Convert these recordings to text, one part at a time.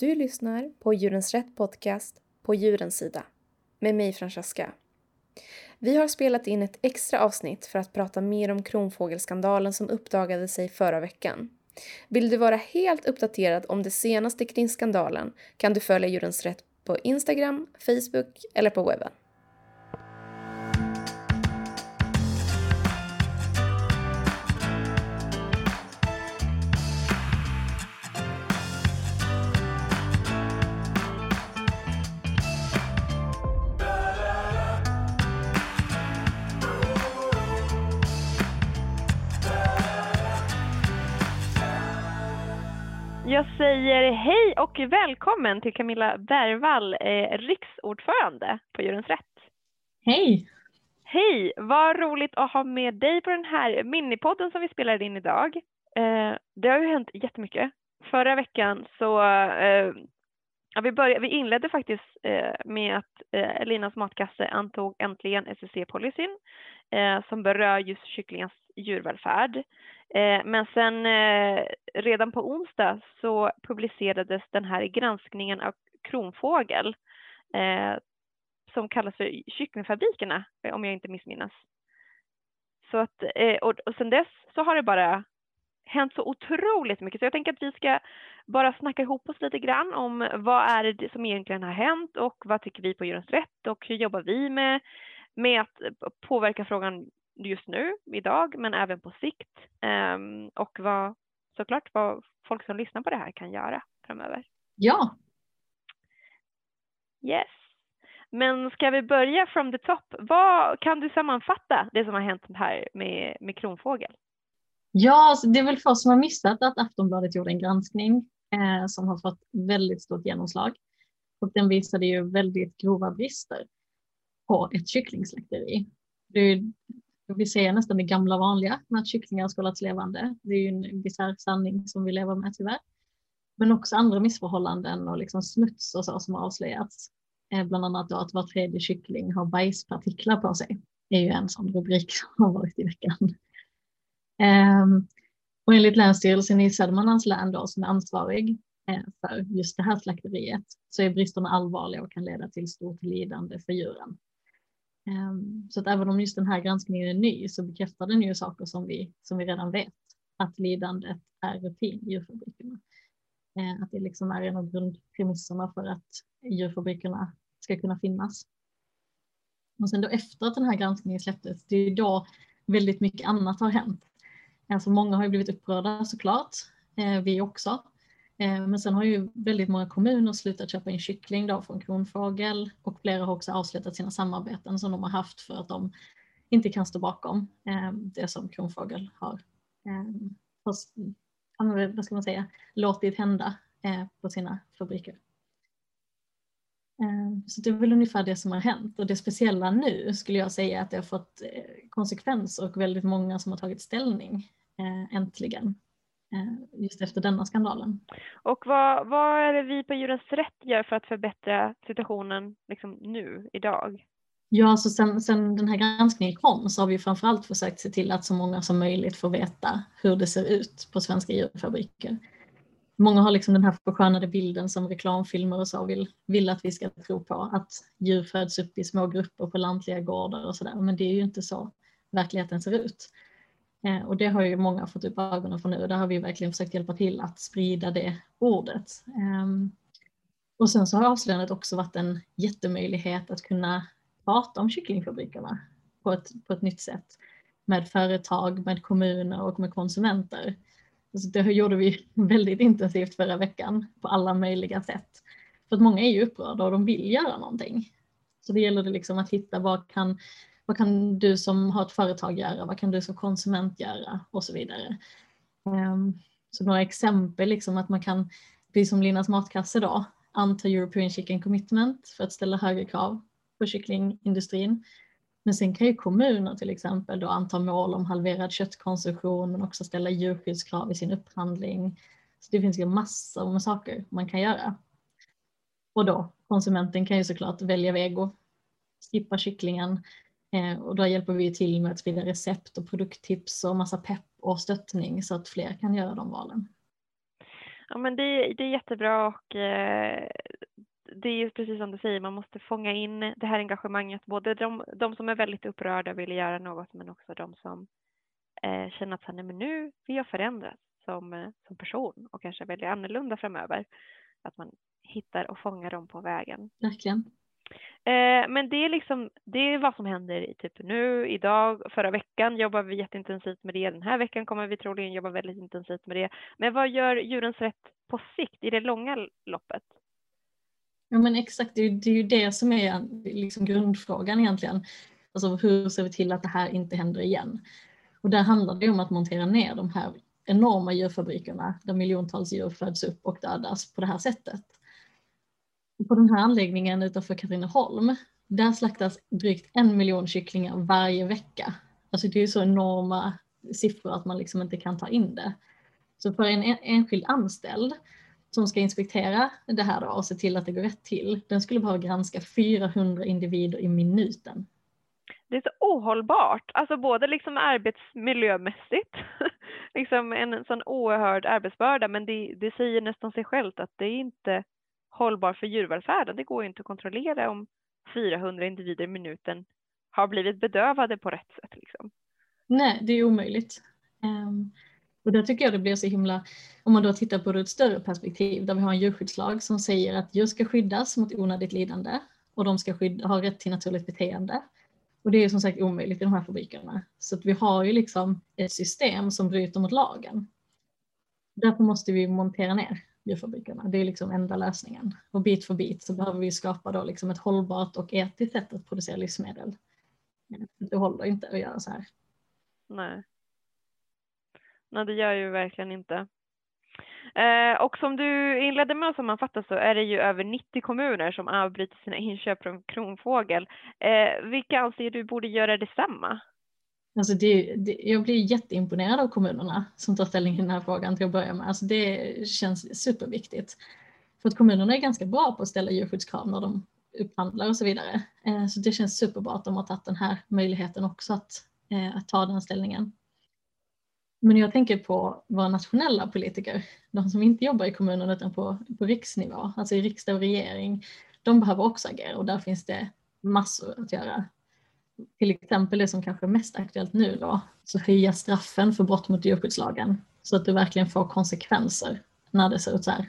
Du lyssnar på Djurens Rätt Podcast på djurens sida med mig Francesca. Vi har spelat in ett extra avsnitt för att prata mer om kronfågelskandalen som uppdagade sig förra veckan. Vill du vara helt uppdaterad om det senaste kring skandalen kan du följa Djurens Rätt på Instagram, Facebook eller på webben. Säger hej och välkommen till Camilla Bergvall, eh, riksordförande på Djurens Rätt. Hej! Hej! Vad roligt att ha med dig på den här minipodden som vi spelar in idag. Eh, det har ju hänt jättemycket. Förra veckan så eh, ja, vi, började, vi inledde faktiskt eh, med att eh, Linas matkasse antog äntligen SEC-policyn eh, som berör just kycklingens djurvälfärd. Eh, men sen eh, redan på onsdag så publicerades den här granskningen av kronfågel eh, som kallas för Kycklingfabrikerna om jag inte missminnas. Så att, eh, och, och sen dess så har det bara hänt så otroligt mycket så jag tänker att vi ska bara snacka ihop oss lite grann om vad är det som egentligen har hänt och vad tycker vi på Djurens Rätt och hur jobbar vi med, med att påverka frågan just nu, idag, men även på sikt. Um, och vad, såklart vad folk som lyssnar på det här kan göra framöver. Ja. Yes. Men ska vi börja from the top? Vad kan du sammanfatta det som har hänt här med, med kronfågel? Ja, alltså det är väl oss som har missat att Aftonbladet gjorde en granskning eh, som har fått väldigt stort genomslag. Och den visade ju väldigt grova brister på ett kycklingslakteri. Det vi ser nästan det gamla vanliga med att kycklingar har hållas levande. Det är ju en bisarr sanning som vi lever med tyvärr. Men också andra missförhållanden och liksom smuts och så som har avslöjats. Eh, bland annat då att var tredje kyckling har bajspartiklar på sig. Det är ju en sån rubrik som har varit i veckan. Um, och enligt Länsstyrelsen i Södermanlands län då, som är ansvarig eh, för just det här slakteriet så är bristerna allvarliga och kan leda till stort lidande för djuren. Ehm, så att även om just den här granskningen är ny så bekräftar den ju saker som vi, som vi redan vet. Att lidandet är rutin i djurfabrikerna. Ehm, att det liksom är en av grundpremisserna för att djurfabrikerna ska kunna finnas. Och sen då efter att den här granskningen släpptes, det är då väldigt mycket annat har hänt. Alltså många har ju blivit upprörda såklart, vi också. Eh, men sen har ju väldigt många kommuner slutat köpa in kyckling då från kronfågel och flera har också avslutat sina samarbeten som de har haft för att de inte kan stå bakom eh, det som kronfågel har eh, vad ska man säga, låtit hända på sina fabriker. Så det är väl ungefär det som har hänt och det speciella nu skulle jag säga att det har fått konsekvenser och väldigt många som har tagit ställning äntligen just efter denna skandalen. Och vad, vad är det vi på Djurens Rätt gör för att förbättra situationen liksom nu, idag? Ja, alltså sen, sen den här granskningen kom så har vi framförallt försökt se till att så många som möjligt får veta hur det ser ut på svenska djurfabriker. Många har liksom den här förskönade bilden som reklamfilmer och så vill, vill att vi ska tro på, att djur föds upp i små grupper på lantliga gårdar och sådär, men det är ju inte så verkligheten ser ut. Eh, och det har ju många fått upp ögonen för nu och där har vi verkligen försökt hjälpa till att sprida det ordet. Ehm, och sen så har avslöjandet också varit en jättemöjlighet att kunna prata om kycklingfabrikerna på ett, på ett nytt sätt med företag, med kommuner och med konsumenter. Så det gjorde vi väldigt intensivt förra veckan på alla möjliga sätt. För att många är ju upprörda och de vill göra någonting. Så det gäller det liksom att hitta vad kan vad kan du som har ett företag göra? Vad kan du som konsument göra? Och så vidare. Ehm, så några exempel, liksom att man kan, precis som Linas matkasse då, anta European Chicken Commitment för att ställa högre krav på kycklingindustrin. Men sen kan ju kommuner till exempel då anta mål om halverad köttkonsumtion men också ställa djurskyddskrav i sin upphandling. Så det finns ju massor med saker man kan göra. Och då konsumenten kan ju såklart välja vego, skippa kycklingen och då hjälper vi till med att sprida recept och produkttips och massa pepp och stöttning så att fler kan göra de valen. Ja, men det, det är jättebra och eh, det är ju precis som du säger, man måste fånga in det här engagemanget, både de, de som är väldigt upprörda och vill göra något, men också de som eh, känner att nej, men nu vill jag förändras som, eh, som person och kanske välja annorlunda framöver. Att man hittar och fångar dem på vägen. Verkligen. Eh, men det är liksom, det är vad som händer i typ nu, idag, förra veckan jobbar vi jätteintensivt med det. Den här veckan kommer vi troligen jobba väldigt intensivt med det. Men vad gör djurens rätt på sikt i det långa loppet? Ja men exakt, det är, det ju det som är liksom grundfrågan egentligen. Alltså hur ser vi till att det här inte händer igen? Och där handlar det om att montera ner de här enorma djurfabrikerna där miljontals djur föds upp och dödas på det här sättet. På den här anläggningen utanför Katrineholm, där slaktas drygt en miljon kycklingar varje vecka. Alltså det är så enorma siffror att man liksom inte kan ta in det. Så för en enskild anställd som ska inspektera det här då och se till att det går rätt till, den skulle behöva granska 400 individer i minuten. Det är så ohållbart, alltså både liksom arbetsmiljömässigt, liksom en sån oerhörd arbetsbörda, men det, det säger nästan sig självt att det är inte hållbar för djurvälfärden. Det går ju inte att kontrollera om 400 individer i minuten har blivit bedövade på rätt sätt. Liksom. Nej, det är omöjligt. Um, och där tycker jag det blir så himla, om man då tittar på det ur ett större perspektiv där vi har en djurskyddslag som säger att djur ska skyddas mot onödigt lidande och de ska skydda, ha rätt till naturligt beteende. Och det är som sagt omöjligt i de här fabrikerna. Så att vi har ju liksom ett system som bryter mot lagen. Därför måste vi montera ner djurfabrikerna. Det är liksom enda lösningen. Och bit för bit så behöver vi skapa då liksom ett hållbart och etiskt sätt att producera livsmedel. Det håller inte att göra så här. Nej. Nej, det gör ju verkligen inte. Eh, och som du inledde med att sammanfatta så är det ju över 90 kommuner som avbryter sina inköp från kronfågel. Eh, vilka anser du borde göra detsamma? Alltså det, det, jag blir jätteimponerad av kommunerna som tar ställning i den här frågan till att börja med. Alltså det känns superviktigt. För att kommunerna är ganska bra på att ställa djurskyddskrav när de upphandlar och så vidare. Eh, så det känns superbra att de har tagit den här möjligheten också att, eh, att ta den ställningen. Men jag tänker på våra nationella politiker, de som inte jobbar i kommunen utan på, på riksnivå, alltså i riksdag och regering. De behöver också agera och där finns det massor att göra. Till exempel det som kanske är mest aktuellt nu då, så höja straffen för brott mot djurskyddslagen så att det verkligen får konsekvenser när det ser ut så här.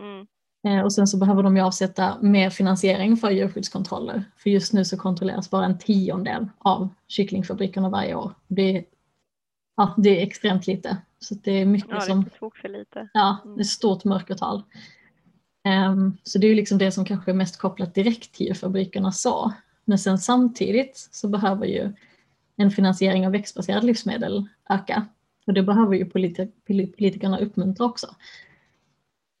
Mm. Eh, och sen så behöver de ju avsätta mer finansiering för djurskyddskontroller. För just nu så kontrolleras bara en tiondel av kycklingfabrikerna varje år. Det är ja, det är extremt lite. Så det är mycket ja, det är som... för lite. Ja, det är mm. stort mörkertal. Um, så det är liksom det som kanske är mest kopplat direkt till djurfabrikerna så. Men sen samtidigt så behöver ju en finansiering av växtbaserade livsmedel öka. Och det behöver ju politi politikerna uppmuntra också.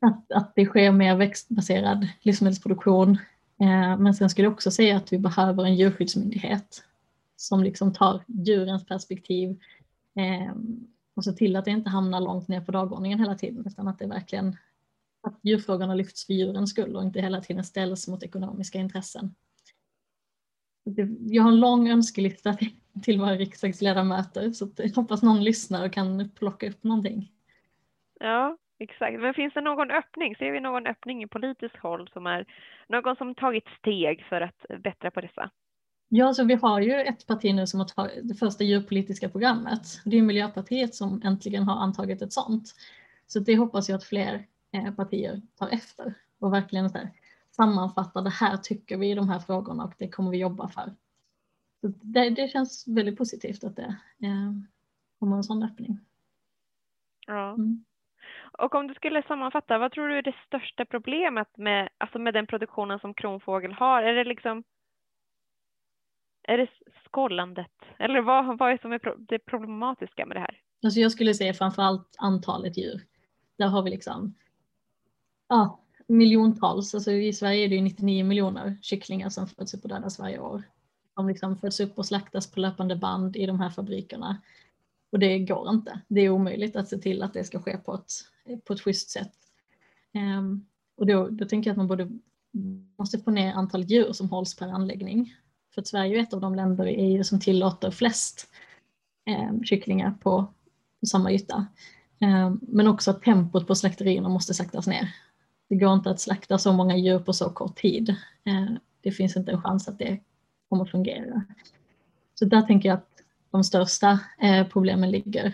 Att, att det sker mer växtbaserad livsmedelsproduktion. Eh, men sen skulle jag också säga att vi behöver en djurskyddsmyndighet som liksom tar djurens perspektiv, Eh, och ser till att det inte hamnar långt ner på dagordningen hela tiden utan att det verkligen att djurfrågorna lyfts för djurens skull och inte hela tiden ställs mot ekonomiska intressen. Jag har en lång önskelista till våra riksdagsledamöter så jag hoppas någon lyssnar och kan plocka upp någonting. Ja, exakt. Men finns det någon öppning? Ser vi någon öppning i politiskt håll som är någon som tagit steg för att bättra på dessa? Ja, så vi har ju ett parti nu som har tagit det första djurpolitiska programmet. Det är Miljöpartiet som äntligen har antagit ett sådant. Så det hoppas jag att fler eh, partier tar efter och verkligen så här, sammanfattar det här tycker vi i de här frågorna och det kommer vi jobba för. Så det, det känns väldigt positivt att det eh, kommer en sån öppning. Ja. Mm. Och om du skulle sammanfatta, vad tror du är det största problemet med, alltså med den produktionen som Kronfågel har? Är det liksom är det skållandet? Eller vad, vad är som är det problematiska med det här? Alltså jag skulle säga framförallt antalet djur. Där har vi liksom ja, miljontals, alltså i Sverige är det ju 99 miljoner kycklingar som föds upp och dödas varje år. De liksom föds upp och slaktas på löpande band i de här fabrikerna. Och det går inte. Det är omöjligt att se till att det ska ske på ett, på ett schysst sätt. Um, och då, då tänker jag att man både måste få ner antalet djur som hålls per anläggning för att Sverige är ett av de länder i EU som tillåter flest um, kycklingar på, på samma yta. Um, men också att tempot på slakterierna måste saktas ner. Det går inte att slakta så många djur på så kort tid. Eh, det finns inte en chans att det kommer fungera. Så där tänker jag att de största eh, problemen ligger.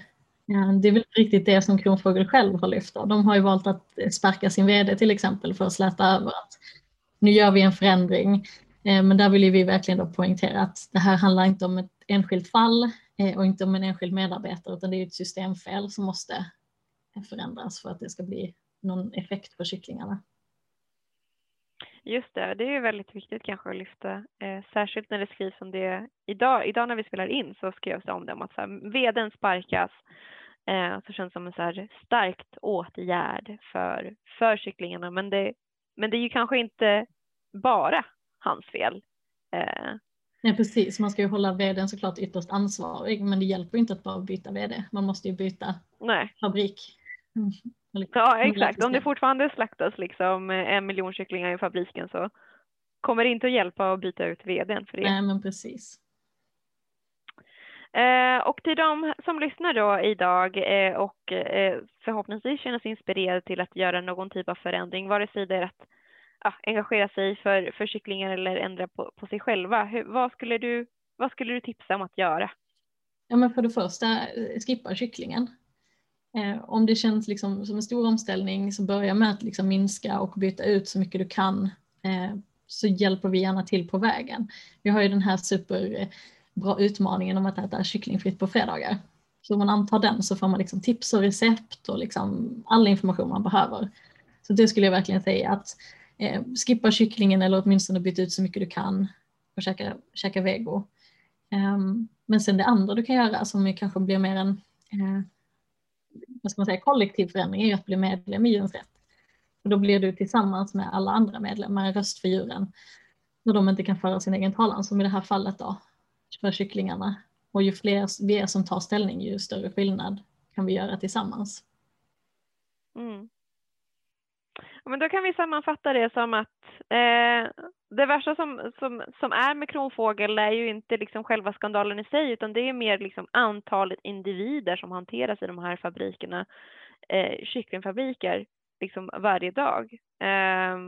Eh, det är väl riktigt det som Kronfågel själv har lyft. De har ju valt att sparka sin vd till exempel för att släta över att nu gör vi en förändring. Men där vill vi verkligen då poängtera att det här handlar inte om ett enskilt fall och inte om en enskild medarbetare utan det är ett systemfel som måste förändras för att det ska bli någon effekt på kycklingarna. Just det, det är ju väldigt viktigt kanske att lyfta, eh, särskilt när det skrivs om det. Idag, idag när vi spelar in så skrevs det om det om att så här, vdn sparkas. Eh, så känns det som en så här starkt åtgärd för, för kycklingarna. Men det, men det är ju kanske inte bara hans fel. Eh. Nej precis, man ska ju hålla vdn såklart ytterst ansvarig men det hjälper inte att bara byta vd. Man måste ju byta Nej. fabrik. Ja exakt, om det fortfarande slaktas liksom en miljon kycklingar i fabriken så kommer det inte att hjälpa att byta ut vdn för det. Nej men precis. Eh, och till de som lyssnar då idag eh, och eh, förhoppningsvis känner sig inspirerade till att göra någon typ av förändring, vare sig det är att ja, engagera sig för, för kycklingar eller ändra på, på sig själva. Hur, vad, skulle du, vad skulle du tipsa om att göra? Ja men för det första, skippa kycklingen. Eh, om det känns liksom som en stor omställning så börja med att liksom minska och byta ut så mycket du kan eh, så hjälper vi gärna till på vägen. Vi har ju den här superbra eh, utmaningen om att äta kycklingfritt på fredagar. Så om man antar den så får man liksom tips och recept och liksom all information man behöver. Så det skulle jag verkligen säga att eh, skippa kycklingen eller åtminstone byta ut så mycket du kan och käka, käka vego. Um, men sen det andra du kan göra som kanske blir mer en eh, vad ska man säga, kollektiv förändring är ju att bli medlem i Djurens Rätt. Och då blir du tillsammans med alla andra medlemmar en röst för djuren när de inte kan föra sin egen talan, som i det här fallet då för kycklingarna. Och ju fler vi är som tar ställning, ju större skillnad kan vi göra tillsammans. Mm. Men då kan vi sammanfatta det som att eh, det värsta som, som, som är med kronfågel är ju inte liksom själva skandalen i sig utan det är mer liksom antalet individer som hanteras i de här fabrikerna, eh, kycklingfabriker, liksom varje dag. Eh,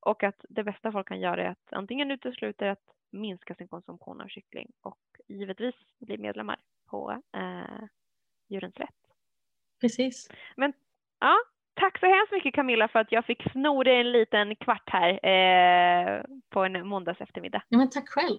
och att det bästa folk kan göra är att antingen utesluta att minska sin konsumtion av kyckling och givetvis bli medlemmar på eh, Djurens Rätt. Precis. Men ja, Tack så hemskt mycket Camilla för att jag fick sno dig en liten kvart här eh, på en måndags eftermiddag. Ja, men tack själv.